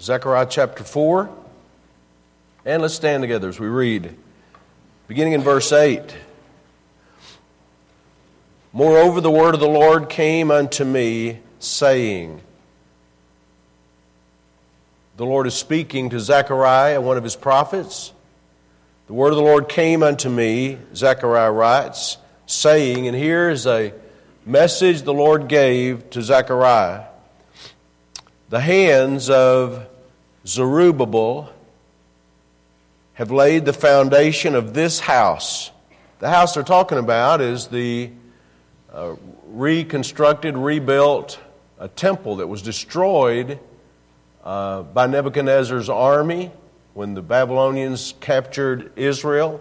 Zechariah chapter 4. And let's stand together as we read. Beginning in verse 8. Moreover, the word of the Lord came unto me, saying, The Lord is speaking to Zechariah, one of his prophets. The word of the Lord came unto me, Zechariah writes, saying, and here is a message the Lord gave to Zechariah. The hands of Zerubbabel have laid the foundation of this house. The house they're talking about is the uh, reconstructed, rebuilt a temple that was destroyed uh, by Nebuchadnezzar's army when the Babylonians captured Israel.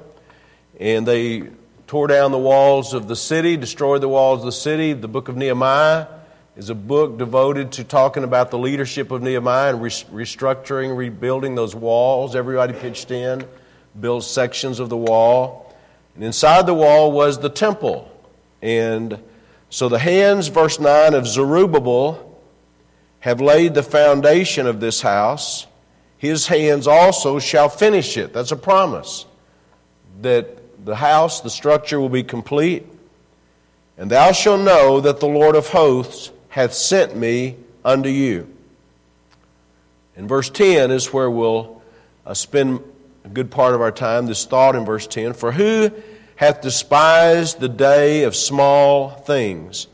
And they tore down the walls of the city, destroyed the walls of the city. The book of Nehemiah is a book devoted to talking about the leadership of Nehemiah and restructuring, rebuilding those walls. Everybody pitched in, built sections of the wall. And inside the wall was the temple. And so the hands, verse 9, of Zerubbabel have laid the foundation of this house. His hands also shall finish it. That's a promise that the house, the structure will be complete. And thou shalt know that the Lord of hosts hath sent me unto you. And verse 10 is where we'll uh, spend a good part of our time, this thought in verse 10. For who hath despised the day of small things?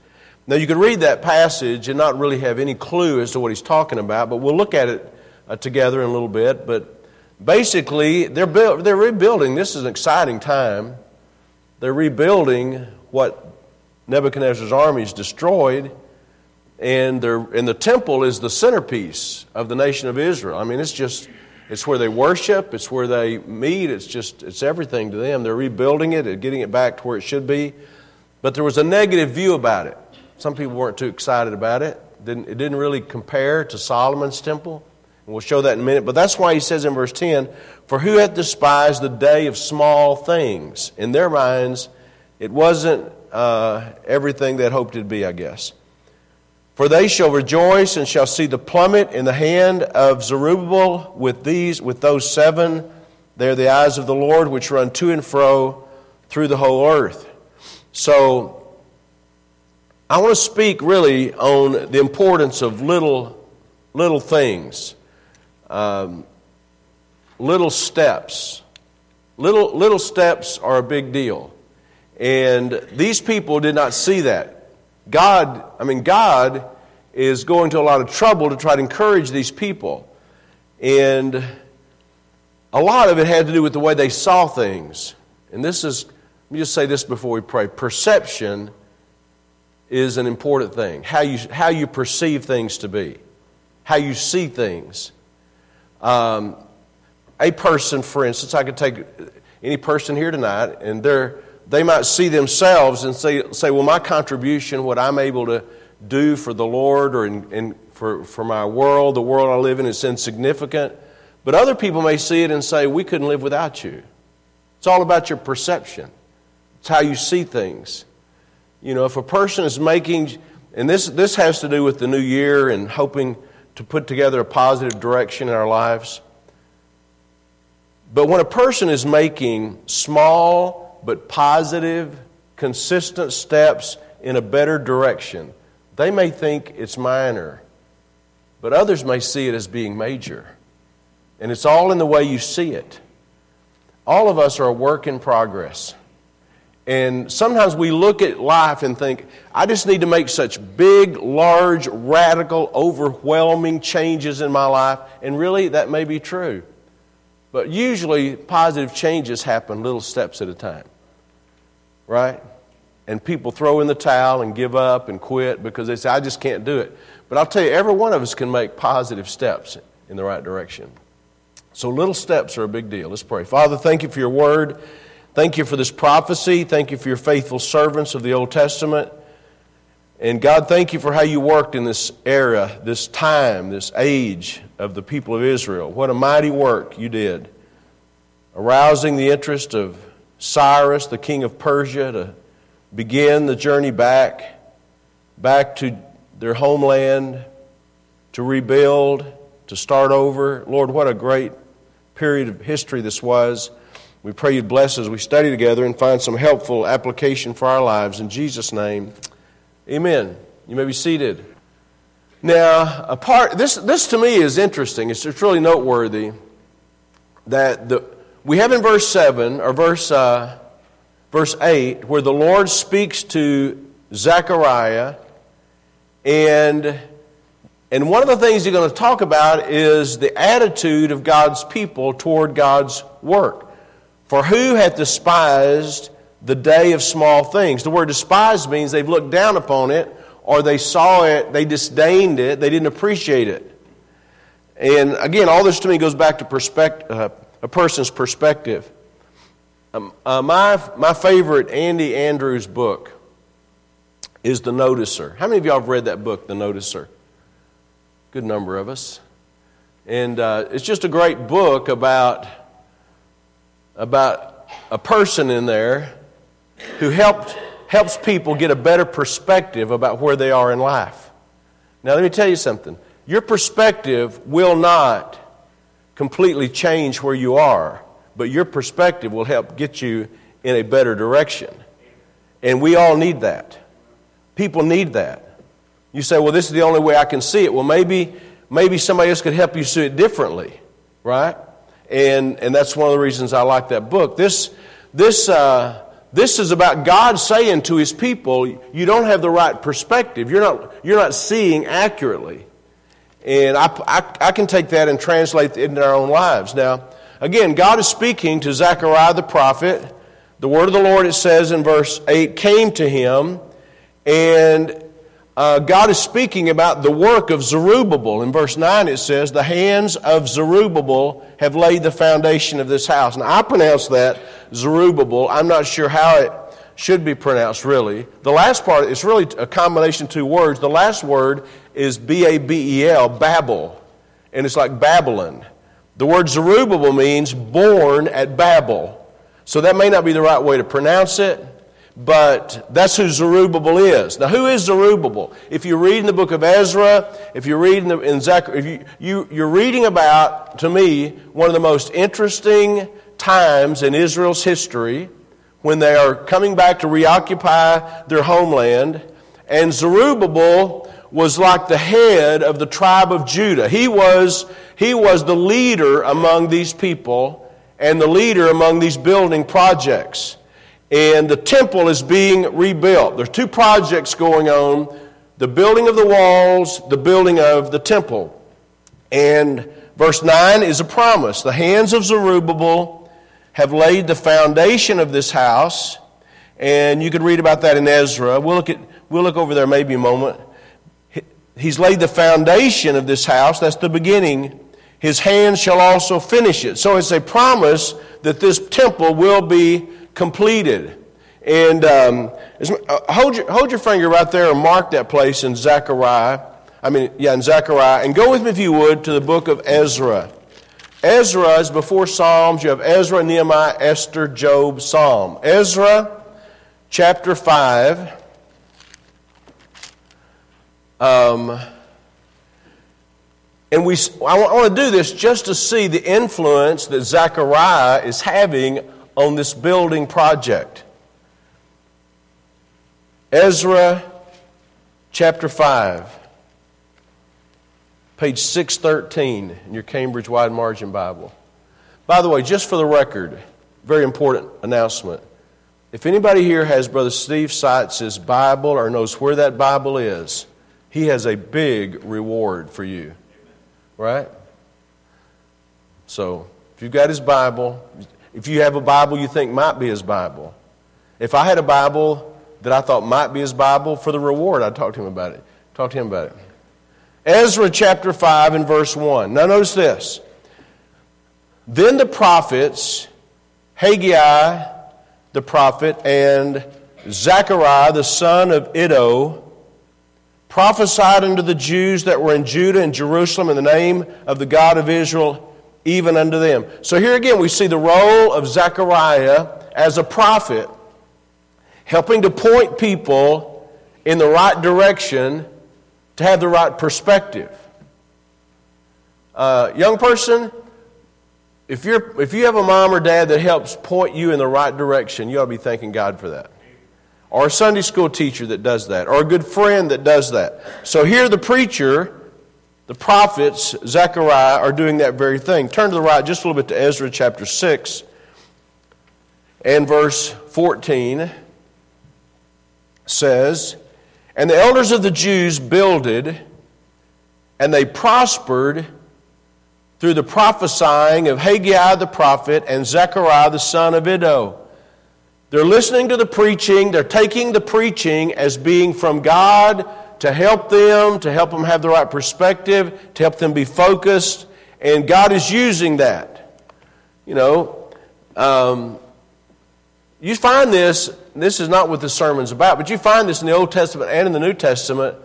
Now, you could read that passage and not really have any clue as to what he's talking about, but we'll look at it uh, together in a little bit. But basically, they're, they're rebuilding. This is an exciting time. They're rebuilding what Nebuchadnezzar's armies destroyed and, and the temple is the centerpiece of the nation of Israel. I mean, it's just, it's where they worship, it's where they meet, it's just, it's everything to them. They're rebuilding it and getting it back to where it should be. But there was a negative view about it. Some people weren't too excited about it. Didn't, it didn't really compare to Solomon's temple. And we'll show that in a minute. But that's why he says in verse 10 For who hath despised the day of small things? In their minds, it wasn't uh, everything they hoped it'd be, I guess. For they shall rejoice and shall see the plummet in the hand of Zerubbabel with these, with those seven. They are the eyes of the Lord which run to and fro through the whole earth. So, I want to speak really on the importance of little, little things, um, little steps. Little, little steps are a big deal. And these people did not see that. God, I mean, God is going to a lot of trouble to try to encourage these people. And a lot of it had to do with the way they saw things. And this is, let me just say this before we pray. Perception is an important thing. How you, how you perceive things to be, how you see things. Um, a person, for instance, I could take any person here tonight, and they're they might see themselves and say, say well, my contribution, what I'm able to do for the Lord or in, in, for, for my world, the world I live in, is insignificant. But other people may see it and say, we couldn't live without you. It's all about your perception, it's how you see things. You know, if a person is making, and this, this has to do with the new year and hoping to put together a positive direction in our lives. But when a person is making small, but positive, consistent steps in a better direction. They may think it's minor, but others may see it as being major. And it's all in the way you see it. All of us are a work in progress. And sometimes we look at life and think, I just need to make such big, large, radical, overwhelming changes in my life. And really, that may be true. But usually, positive changes happen little steps at a time right? And people throw in the towel and give up and quit because they say, I just can't do it. But I'll tell you, every one of us can make positive steps in the right direction. So little steps are a big deal. Let's pray. Father, thank you for your word. Thank you for this prophecy. Thank you for your faithful servants of the Old Testament. And God, thank you for how you worked in this era, this time, this age of the people of Israel. What a mighty work you did, arousing the interest of Cyrus, the king of Persia, to begin the journey back, back to their homeland, to rebuild, to start over. Lord, what a great period of history this was. We pray you'd bless as we study together and find some helpful application for our lives. In Jesus' name, amen. You may be seated. Now, a part, this, this to me is interesting. It's, it's really noteworthy that the, we have in verse 7 or verse, uh, verse 8 where the Lord speaks to Zechariah and and one of the things he's going to talk about is the attitude of God's people toward God's work. For who hath despised the day of small things? The word despised means they've looked down upon it or they saw it, they disdained it, they didn't appreciate it. And again, all this to me goes back to perspective, uh, a person's perspective. Um, uh, my, my favorite Andy Andrews book is The Noticer. How many of y'all have read that book, The Noticer? Good number of us. And uh, it's just a great book about, about a person in there who helped, helps people get a better perspective about where they are in life. Now, let me tell you something. Your perspective will not completely change where you are, but your perspective will help get you in a better direction. And we all need that. People need that. You say, well, this is the only way I can see it. Well, maybe, maybe somebody else could help you see it differently, right? And, and that's one of the reasons I like that book. This, this, uh, this is about God saying to his people, you don't have the right perspective. You're not, you're not seeing accurately. And I, I, I can take that and translate it into our own lives. Now, again, God is speaking to Zechariah the prophet. The word of the Lord, it says in verse 8, came to him and uh, God is speaking about the work of Zerubbabel. In verse 9 it says, The hands of Zerubbabel have laid the foundation of this house. Now I pronounce that Zerubbabel. I'm not sure how it should be pronounced really. The last part it's really a combination of two words. The last word is B A B E L, Babel. And it's like Babylon. The word Zerubbabel means born at Babel. So that may not be the right way to pronounce it. But that's who Zerubbabel is. Now, who is Zerubbabel? If you read in the book of Ezra, if you read in, the, in Zechariah, if you, you, you're reading about, to me, one of the most interesting times in Israel's history when they are coming back to reoccupy their homeland. And Zerubbabel was like the head of the tribe of Judah. He was, he was the leader among these people and the leader among these building projects and the temple is being rebuilt. There's two projects going on the building of the walls, the building of the temple. And verse 9 is a promise. The hands of Zerubbabel have laid the foundation of this house. And you can read about that in Ezra. We'll look, at, we'll look over there maybe a moment. He's laid the foundation of this house. That's the beginning. His hands shall also finish it. So it's a promise that this temple will be completed. And um, uh, hold, your, hold your finger right there and mark that place in Zechariah. I mean, yeah, in Zechariah. And go with me, if you would, to the book of Ezra. Ezra is before Psalms. You have Ezra, Nehemiah, Esther, Job, Psalm. Ezra chapter 5. Um, and we, I want to do this just to see the influence that Zechariah is having on this building project. Ezra chapter 5, page 613 in your Cambridge Wide Margin Bible. By the way, just for the record, very important announcement. If anybody here has Brother Steve Seitz' Bible or knows where that Bible is, he has a big reward for you. Right? So, if you've got his Bible, if you have a Bible you think might be his Bible. If I had a Bible that I thought might be his Bible for the reward, I'd talk to him about it. Talk to him about it. Ezra chapter 5 and verse 1. Now notice this. Then the prophets, Haggai the prophet, and Zechariah the son of Iddo, prophesied unto the Jews that were in Judah and Jerusalem in the name of the God of Israel even unto them. So here again, we see the role of Zechariah as a prophet, helping to point people in the right direction to have the right perspective. Uh, young person, if, you're, if you have a mom or dad that helps point you in the right direction, you ought to be thanking God for that. Or a Sunday school teacher that does that, or a good friend that does that. So here, the preacher, the prophets, Zechariah, are doing that very thing. Turn to the right just a little bit to Ezra chapter 6 and verse 14 says, And the elders of the Jews builded, and they prospered through the prophesying of Haggai the prophet and Zechariah the son of Iddo. They're listening to the preaching, they're taking the preaching as being from God to help them, to help them have the right perspective, to help them be focused, and God is using that. You know, um, you find this, this is not what the sermon's about, but you find this in the Old Testament and in the New Testament,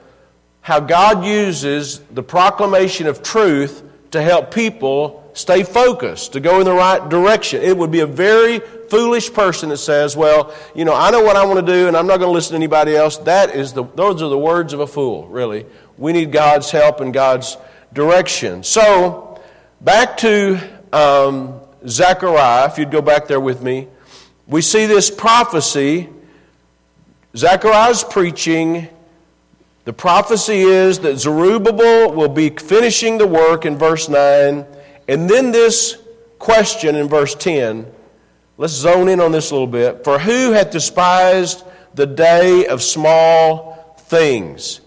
how God uses the proclamation of truth to help people stay focused, to go in the right direction. It would be a very foolish person that says, Well, you know, I know what I want to do and I'm not going to listen to anybody else. That is the, those are the words of a fool, really. We need God's help and God's direction. So, back to um, Zechariah, if you'd go back there with me, we see this prophecy. Zechariah's preaching the prophecy is that Zerubbabel will be finishing the work in verse 9. And then this question in verse 10. Let's zone in on this a little bit. For who hath despised the day of small things?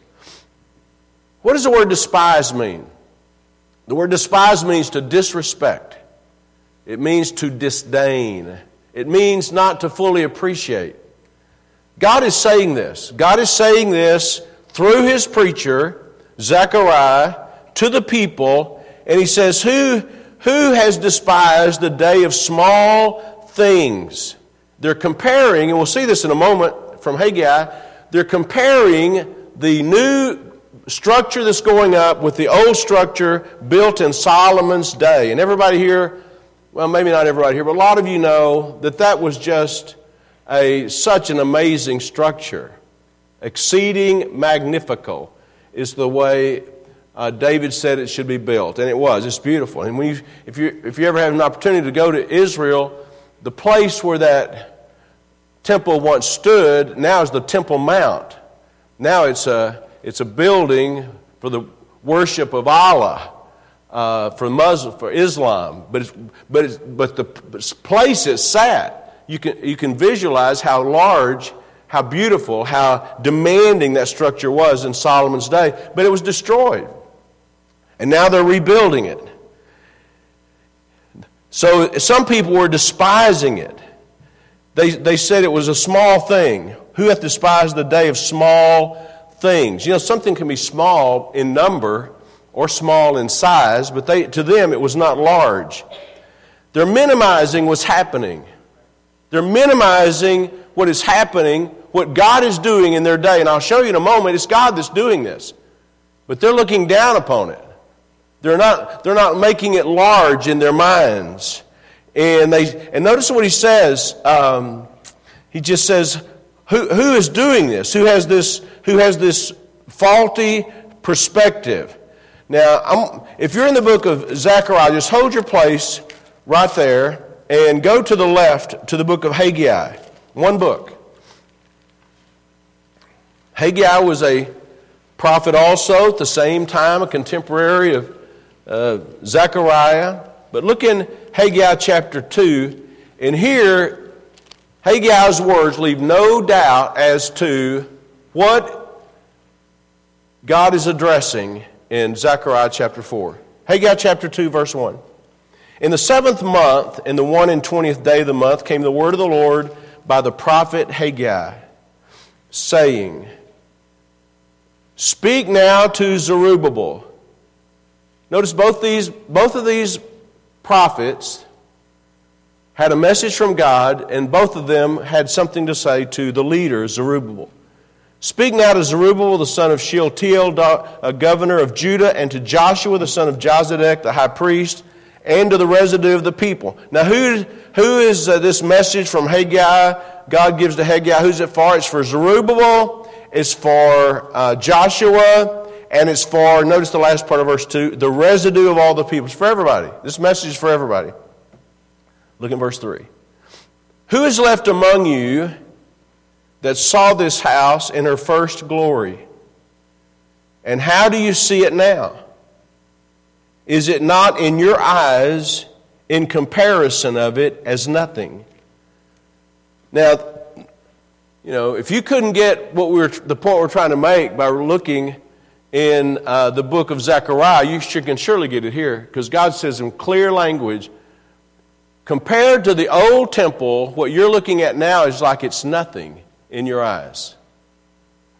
What does the word despise mean? The word despise means to disrespect, it means to disdain, it means not to fully appreciate. God is saying this. God is saying this through his preacher, Zechariah, to the people, and he says, Who, who has despised the day of small things? They're comparing, and we'll see this in a moment from Haggai, they're comparing the new structure that's going up with the old structure built in Solomon's day. And everybody here, well, maybe not everybody here, but a lot of you know that that was just a, such an amazing structure. Exceeding magnifico is the way uh, David said it should be built, and it was. It's beautiful. And when you, if, you, if you ever have an opportunity to go to Israel, the place where that temple once stood now is the Temple Mount. Now it's a, it's a building for the worship of Allah. Uh, for Muslim, for Islam, but it's, but it's, but the place it sat, you can you can visualize how large how beautiful, how demanding that structure was in Solomon's day, but it was destroyed. And now they're rebuilding it. So some people were despising it. They, they said it was a small thing. Who hath despised the day of small things? You know, something can be small in number or small in size, but they, to them it was not large. They're minimizing what's happening. They're minimizing what is happening what God is doing in their day. And I'll show you in a moment, it's God that's doing this. But they're looking down upon it. They're not, they're not making it large in their minds. And, they, and notice what he says. Um, he just says, who, who is doing this? Who has this, who has this faulty perspective? Now, I'm, if you're in the book of Zechariah, just hold your place right there and go to the left to the book of Haggai. One book. Haggai was a prophet also, at the same time, a contemporary of uh, Zechariah. But look in Haggai chapter 2, and here, Haggai's words leave no doubt as to what God is addressing in Zechariah chapter 4. Haggai chapter 2, verse 1. In the seventh month, in the one and twentieth day of the month, came the word of the Lord by the prophet Haggai, saying, Speak now to Zerubbabel. Notice both, these, both of these prophets had a message from God, and both of them had something to say to the leader, Zerubbabel. Speak now to Zerubbabel, the son of Shealtiel, a governor of Judah, and to Joshua, the son of Josedech, the high priest, and to the residue of the people. Now, who, who is uh, this message from Haggai? God gives to Haggai. Who's it for? It's for Zerubbabel is for uh, Joshua and it's for, notice the last part of verse 2, the residue of all the people. It's for everybody. This message is for everybody. Look at verse 3. Who is left among you that saw this house in her first glory? And how do you see it now? Is it not in your eyes in comparison of it as nothing? Now, you know, if you couldn't get what we're, the point we're trying to make by looking in uh, the book of Zechariah, you can surely get it here because God says in clear language, compared to the old temple, what you're looking at now is like it's nothing in your eyes.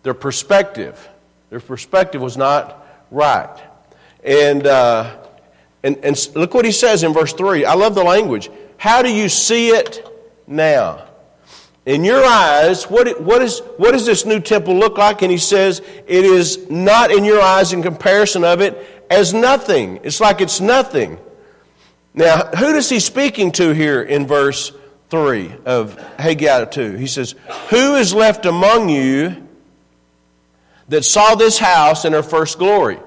Their perspective, their perspective was not right. And, uh, and, and look what he says in verse 3. I love the language. How do you see it now? In your eyes, what, what, is, what does this new temple look like? And he says, it is not in your eyes in comparison of it as nothing. It's like it's nothing. Now, who is he speaking to here in verse 3 of Haggai 2? He says, Who is left among you that saw this house in her first glory?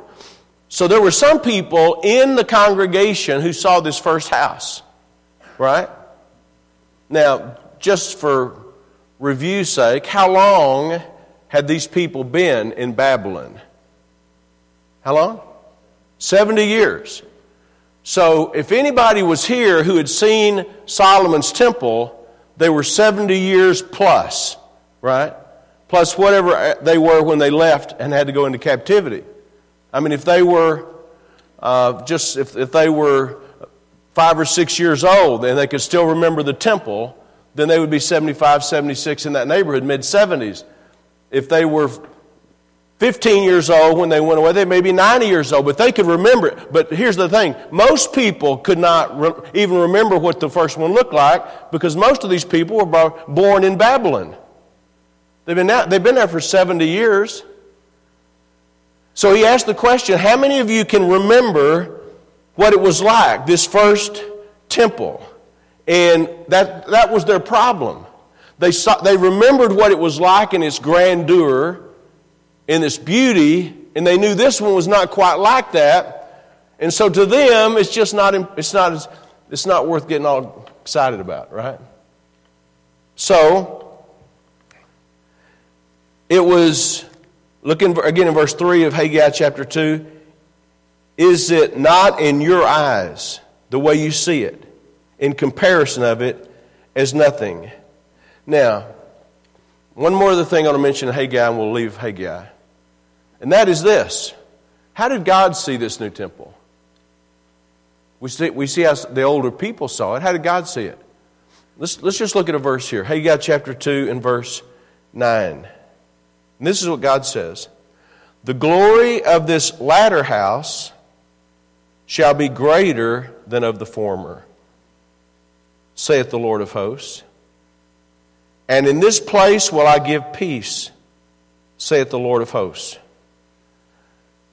So there were some people in the congregation who saw this first house, right? Now, just for review's sake, how long had these people been in Babylon? How long? 70 years. So if anybody was here who had seen Solomon's temple, they were 70 years plus, right? Plus whatever they were when they left and had to go into captivity. I mean, if they were uh, just, if, if they were five or six years old and they could still remember the temple, then they would be 75, 76 in that neighborhood, mid 70s. If they were 15 years old when they went away, they may be 90 years old, but they could remember it. But here's the thing most people could not re- even remember what the first one looked like because most of these people were born in Babylon. They've been, out, they've been there for 70 years. So he asked the question how many of you can remember what it was like, this first temple? And that, that was their problem. They, saw, they remembered what it was like in its grandeur, in its beauty, and they knew this one was not quite like that. And so to them, it's just not, it's not, it's not worth getting all excited about, right? So, it was, looking again in verse 3 of Haggai chapter 2, is it not in your eyes the way you see it? In comparison of it as nothing. Now, one more other thing I want to mention Haggai, and we'll leave Haggai. And that is this How did God see this new temple? We see, we see how the older people saw it. How did God see it? Let's, let's just look at a verse here Haggai chapter 2 and verse 9. And this is what God says The glory of this latter house shall be greater than of the former saith the Lord of hosts. And in this place will I give peace, saith the Lord of hosts.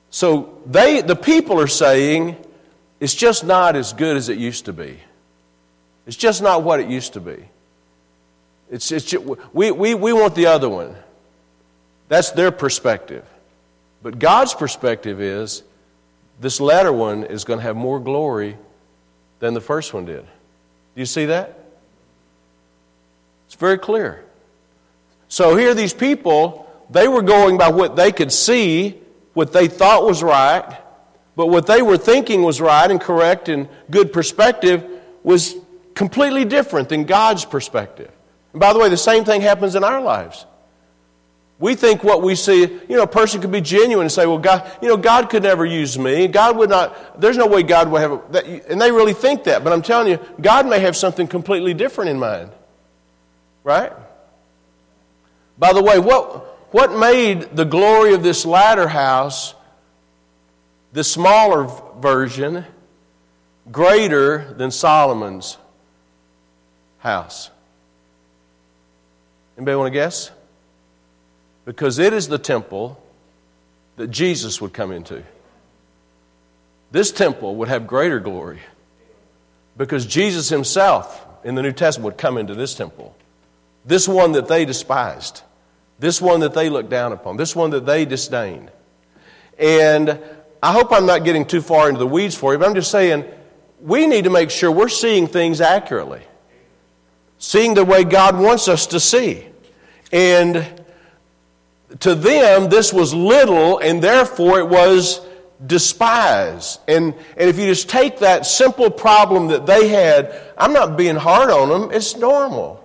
So they, the people are saying, it's just not as good as it used to be. It's just not what it used to be. It's, it's we, we, we want the other one. That's their perspective. But God's perspective is this latter one is going to have more glory than the first one did. Do you see that? It's very clear. So here, these people, they were going by what they could see, what they thought was right, but what they were thinking was right and correct and good perspective was completely different than God's perspective. And by the way, the same thing happens in our lives. We think what we see, you know, a person could be genuine and say, well, God, you know, God could never use me. God would not, there's no way God would have, that, and they really think that. But I'm telling you, God may have something completely different in mind. Right? By the way, what, what made the glory of this latter house, the smaller version, greater than Solomon's house? Anybody want to guess? Because it is the temple that Jesus would come into. This temple would have greater glory because Jesus himself in the New Testament would come into this temple. This one that they despised, this one that they looked down upon, this one that they disdained. And I hope I'm not getting too far into the weeds for you, but I'm just saying we need to make sure we're seeing things accurately, seeing the way God wants us to see. And to them, this was little, and therefore it was despised. And, and if you just take that simple problem that they had, I'm not being hard on them, it's normal.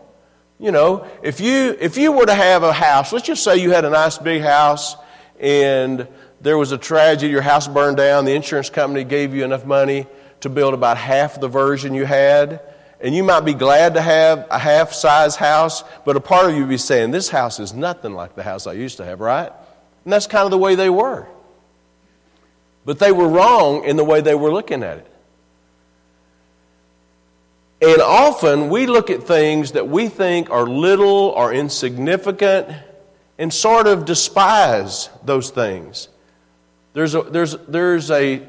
You know, if you, if you were to have a house, let's just say you had a nice big house and there was a tragedy, your house burned down, the insurance company gave you enough money to build about half the version you had. And you might be glad to have a half size house, but a part of you would be saying, This house is nothing like the house I used to have, right? And that's kind of the way they were. But they were wrong in the way they were looking at it. And often we look at things that we think are little or insignificant and sort of despise those things. There's a, there's, there's a,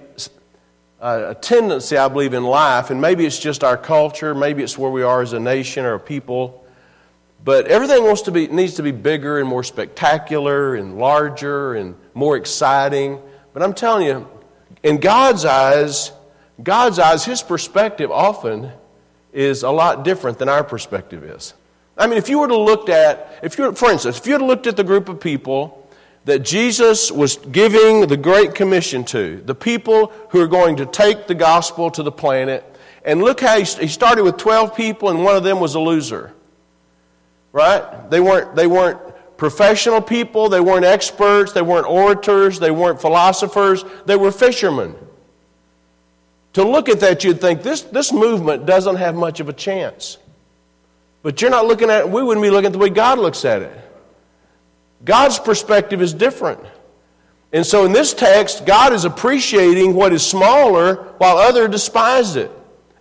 a tendency, I believe, in life, and maybe it's just our culture, maybe it's where we are as a nation or a people, but everything wants to be, needs to be bigger and more spectacular and larger and more exciting. But I'm telling you, in God's eyes, God's eyes, His perspective often is a lot different than our perspective is. I mean, if you were to look at, if you for instance, if you had looked at the group of people that Jesus was giving the Great Commission to, the people who are going to take the gospel to the planet, and look how he, started with 12 people and one of them was a loser. Right? They weren't, they weren't professional people, they weren't experts, they weren't orators, they weren't philosophers, they were fishermen. To look at that, you'd think this, this movement doesn't have much of a chance. But you're not looking at it, we wouldn't be looking at the way God looks at it. God's perspective is different. And so in this text, God is appreciating what is smaller while others despise it.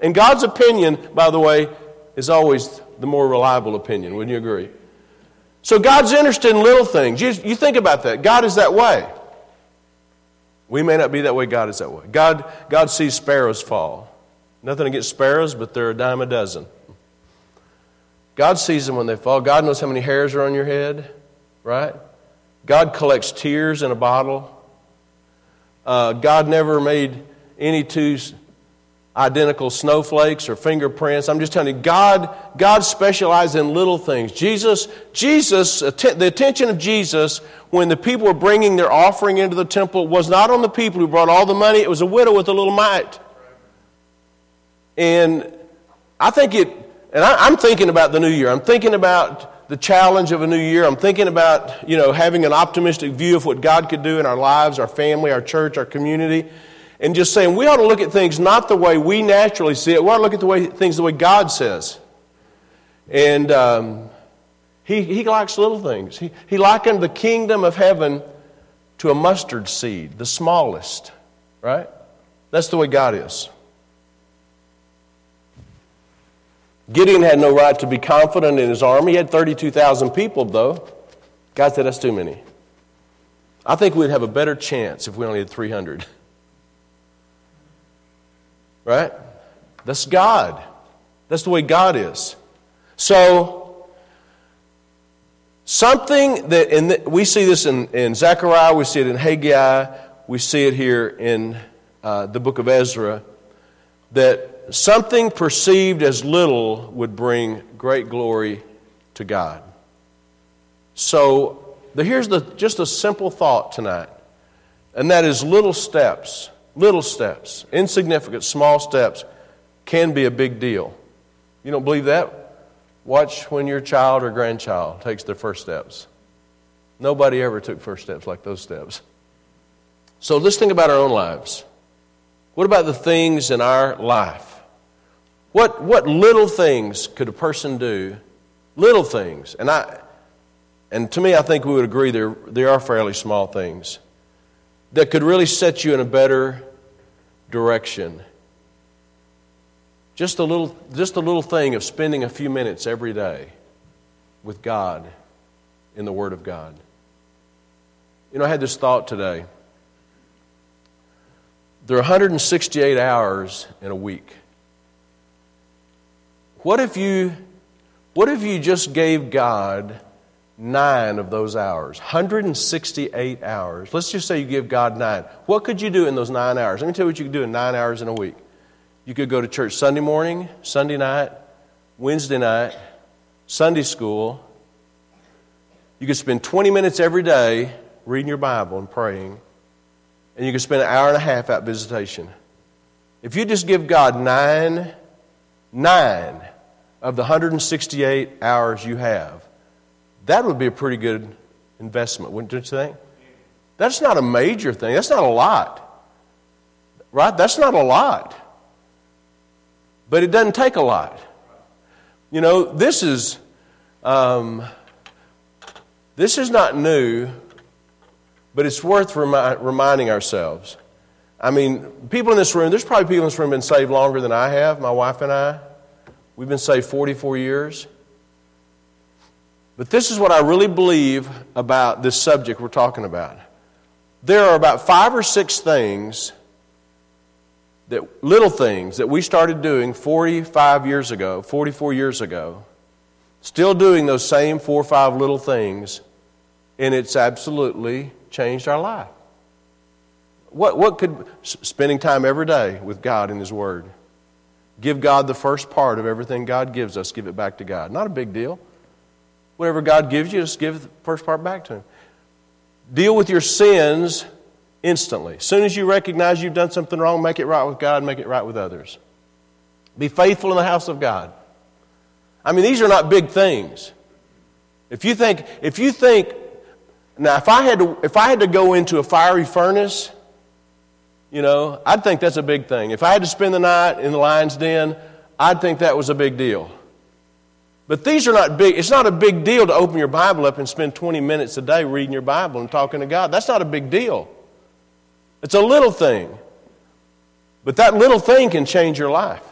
And God's opinion, by the way, is always the more reliable opinion. Wouldn't you agree? So God's interested in little things. You, you think about that. God is that way. We may not be that way, God is that way. God, God sees sparrows fall. Nothing against sparrows, but they're a dime a dozen. God sees them when they fall. God knows how many hairs are on your head, right? God collects tears in a bottle. Uh, God never made any two identical snowflakes or fingerprints. I'm just telling you, God, God specializes in little things. Jesus, Jesus, the attention of Jesus when the people were bringing their offering into the temple was not on the people who brought all the money. It was a widow with a little mite. And I think it, and I, I'm thinking about the new year. I'm thinking about the challenge of a new year. I'm thinking about, you know, having an optimistic view of what God could do in our lives, our family, our church, our community and just saying we ought to look at things not the way we naturally see it. We ought to look at the way things the way God says. And um, he, he likes little things. He, he likened the kingdom of heaven to a mustard seed, the smallest, right? That's the way God is. Gideon had no right to be confident in his army. He had 32,000 people, though. God said, That's too many. I think we'd have a better chance if we only had 300. Right? That's God. That's the way God is. So, something that, we see this in, in Zechariah, we see it in Haggai, we see it here in uh, the book of Ezra, that something perceived as little would bring great glory to God. So, the, here's the, just a simple thought tonight, and that is little steps Little steps, insignificant, small steps, can be a big deal. You don't believe that? Watch when your child or grandchild takes their first steps. Nobody ever took first steps like those steps. So let's think about our own lives. What about the things in our life? What, what little things could a person do? Little things. And, I, and to me, I think we would agree there, there are fairly small things that could really set you in a better direction. Just a little, just a little thing of spending a few minutes every day with God in the Word of God. You know, I had this thought today. There are 168 hours in a week. What if you, what if you just gave God nine of those hours, 168 hours. Let's just say you give God nine. What could you do in those nine hours? Let me tell you what you could do in nine hours in a week. You could go to church Sunday morning, Sunday night, Wednesday night, Sunday school. You could spend 20 minutes every day reading your Bible and praying. And you could spend an hour and a half at visitation. If you just give God nine, nine of the 168 hours you have, that would be a pretty good investment, wouldn't you think? That's not a major thing. That's not a lot. Right? That's not a lot. But it doesn't take a lot. You know, this is um, this is not new, but it's worth remi- reminding ourselves. I mean, people in this room, there's probably people in this room been saved longer than I have, my wife and I. We've been saved 44 years. But this is what I really believe about this subject we're talking about. There are about five or six things that little things that we started doing 45 years ago, 44 years ago, still doing those same four or five little things, and it's absolutely changed our life. What, what could spending time every day with God in His Word? Give God the first part of everything God gives us, give it back to God. Not a big deal. Whatever God gives you, just give the first part back to Him. Deal with your sins instantly. As soon as you recognize you've done something wrong, make it right with God, make it right with others. Be faithful in the house of God. I mean, these are not big things. If you think, if you think, now if I had to, if I had to go into a fiery furnace, you know, I'd think that's a big thing. If I had to spend the night in the lion's den, I'd think that was a big deal. But these are not big, it's not a big deal to open your Bible up and spend 20 minutes a day reading your Bible and talking to God. That's not a big deal. It's a little thing. But that little thing can change your life.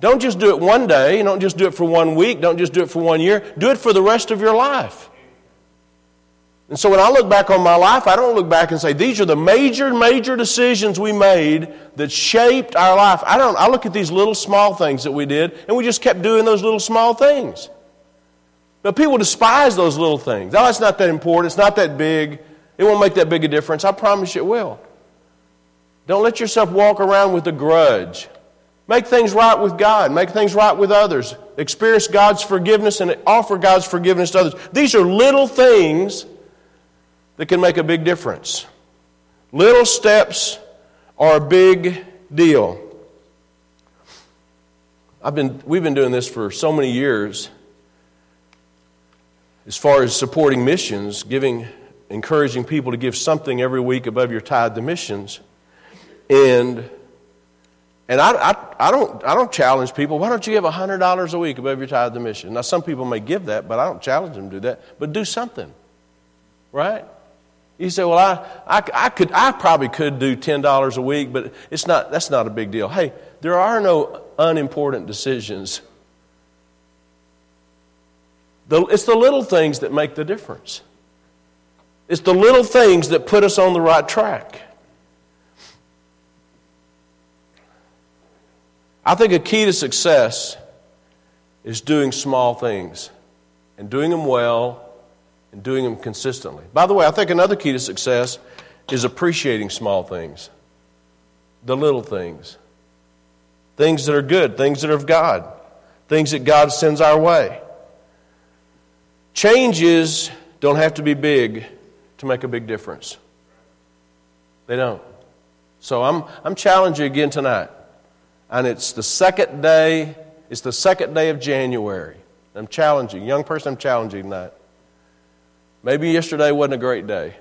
Don't just do it one day. Don't just do it for one week. Don't just do it for one year. Do it for the rest of your life. And so when I look back on my life, I don't look back and say, these are the major, major decisions we made that shaped our life. I don't, I look at these little small things that we did, and we just kept doing those little small things. But people despise those little things. Oh, it's not that important. It's not that big. It won't make that big a difference. I promise you it will. Don't let yourself walk around with a grudge. Make things right with God. Make things right with others. Experience God's forgiveness and offer God's forgiveness to others. These are little things that can make a big difference. Little steps are a big deal. I've been, we've been doing this for so many years as far as supporting missions, giving, encouraging people to give something every week above your tithe to missions. And and I, I, I, don't, I don't challenge people. Why don't you give $100 a week above your tithe to mission? Now, some people may give that, but I don't challenge them to do that. But do something, right? You say, well, I, I, I, could, I probably could do $10 a week, but it's not, that's not a big deal. Hey, there are no unimportant decisions. The, it's the little things that make the difference. It's the little things that put us on the right track. I think a key to success is doing small things and doing them well and doing them consistently. By the way, I think another key to success is appreciating small things, the little things, things that are good, things that are of God, things that God sends our way. Changes don't have to be big to make a big difference. They don't. So I'm, I'm challenging you again tonight. And it's the second day, it's the second day of January. I'm challenging, young person, I'm challenging tonight. Maybe yesterday wasn't a great day.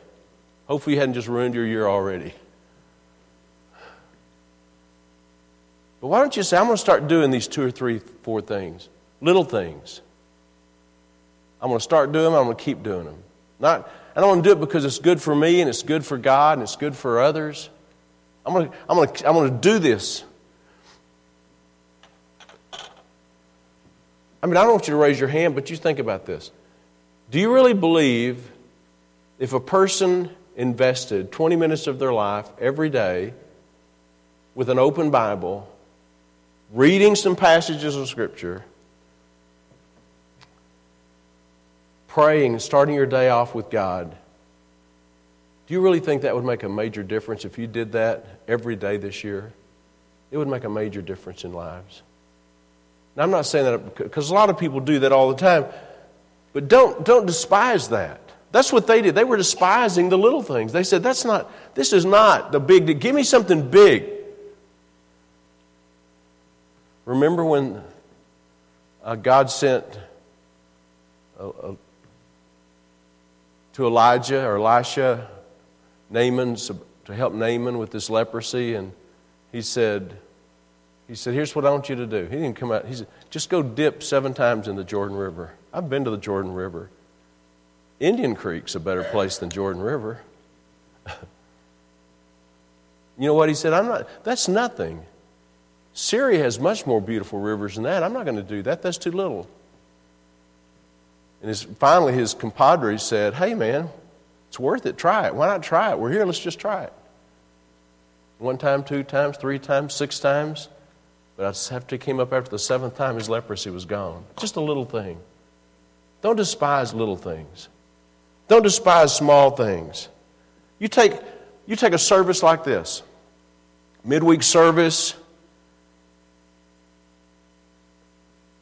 Hopefully, you hadn't just ruined your year already. But why don't you say, I'm going to start doing these two or three, four things, little things. I'm going to start doing them, I'm going to keep doing them. Not, I don't want to do it because it's good for me and it's good for God and it's good for others. I'm going to, I'm going to, I'm going to do this. I mean, I don't want you to raise your hand, but you think about this. Do you really believe if a person invested 20 minutes of their life every day with an open Bible, reading some passages of Scripture, praying and starting your day off with God. Do you really think that would make a major difference if you did that every day this year? It would make a major difference in lives. Now, I'm not saying that because a lot of people do that all the time, but don't, don't despise that. That's what they did. They were despising the little things. They said, That's not, this is not the big, give me something big. Remember when uh, God sent uh, uh, to Elijah or Elisha Naaman to help Naaman with this leprosy, and he said, he said, Here's what I want you to do. He didn't come out. He said, Just go dip seven times in the Jordan River. I've been to the Jordan River. Indian Creek's a better place than Jordan River. you know what he said? I'm not, that's nothing. Syria has much more beautiful rivers than that. I'm not going to do that. That's too little. And his, finally, his compadre said, Hey, man, it's worth it. Try it. Why not try it? We're here. Let's just try it. One time, two times, three times, six times. But after he came up after the seventh time, his leprosy was gone. Just a little thing. Don't despise little things. Don't despise small things. You take, you take a service like this midweek service,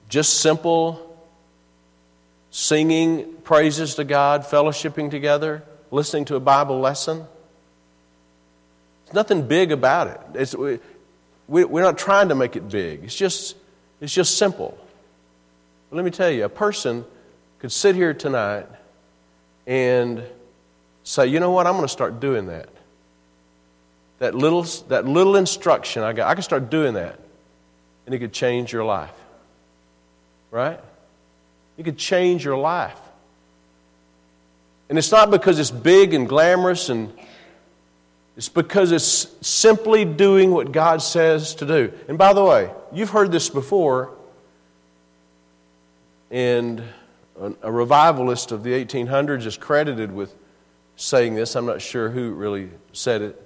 just simple singing praises to God, fellowshipping together, listening to a Bible lesson. There's nothing big about it. It's, we, we're not trying to make it big. It's just, it's just simple. But let me tell you, a person could sit here tonight and say, you know what, I'm going to start doing that. That little, that little instruction I got, I can start doing that. And it could change your life. Right? It could change your life. And it's not because it's big and glamorous and it's because it's simply doing what God says to do. And by the way, you've heard this before, and a revivalist of the 1800s is credited with saying this. I'm not sure who really said it.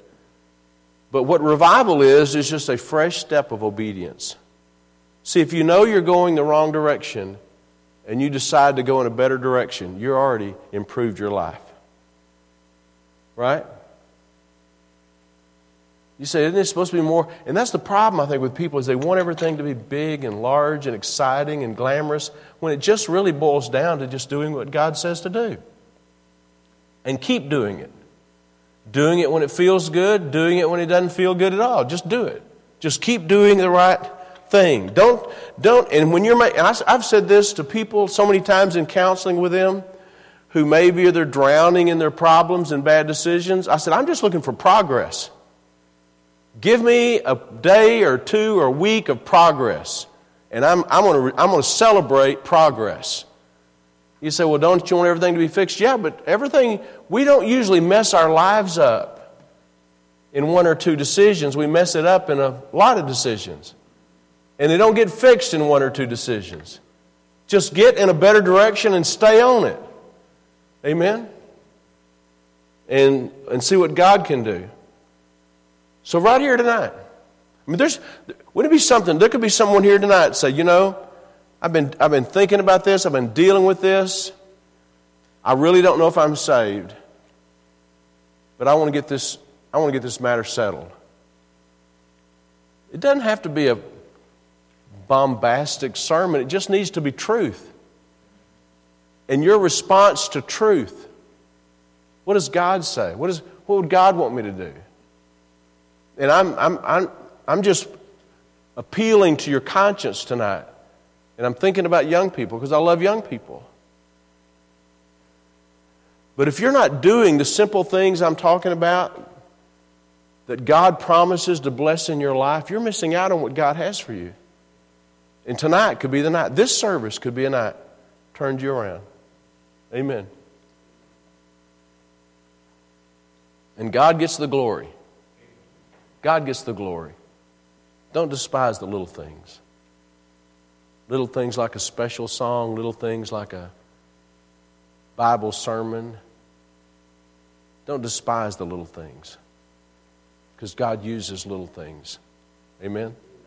But what revival is, is just a fresh step of obedience. See, if you know you're going the wrong direction and you decide to go in a better direction, you're already improved your life. Right? You say, isn't it supposed to be more? And that's the problem, I think, with people is they want everything to be big and large and exciting and glamorous when it just really boils down to just doing what God says to do. And keep doing it. Doing it when it feels good, doing it when it doesn't feel good at all. Just do it. Just keep doing the right thing. Don't, don't, and when you're making, I've said this to people so many times in counseling with them who maybe they're drowning in their problems and bad decisions. I said, I'm just looking for progress. Give me a day or two or a week of progress, and I'm, I'm going to I'm going to celebrate progress. You say, well, don't you want everything to be fixed? Yeah, but everything, we don't usually mess our lives up in one or two decisions. We mess it up in a lot of decisions. And they don't get fixed in one or two decisions. Just get in a better direction and stay on it. Amen? And, and see what God can do. So, right here tonight, I mean, there's, wouldn't it be something? There could be someone here tonight say, you know, I've been, I've been thinking about this, I've been dealing with this. I really don't know if I'm saved, but I want to get this, I want to get this matter settled. It doesn't have to be a bombastic sermon, it just needs to be truth. And your response to truth. What does God say? What, is, what would God want me to do? And I'm, I'm, I'm, I'm just appealing to your conscience tonight. And I'm thinking about young people because I love young people. But if you're not doing the simple things I'm talking about that God promises to bless in your life, you're missing out on what God has for you. And tonight could be the night. This service could be a night turned you around. Amen. And God gets the glory. God gets the glory. Don't despise the little things. Little things like a special song, little things like a Bible sermon. Don't despise the little things because God uses little things. Amen.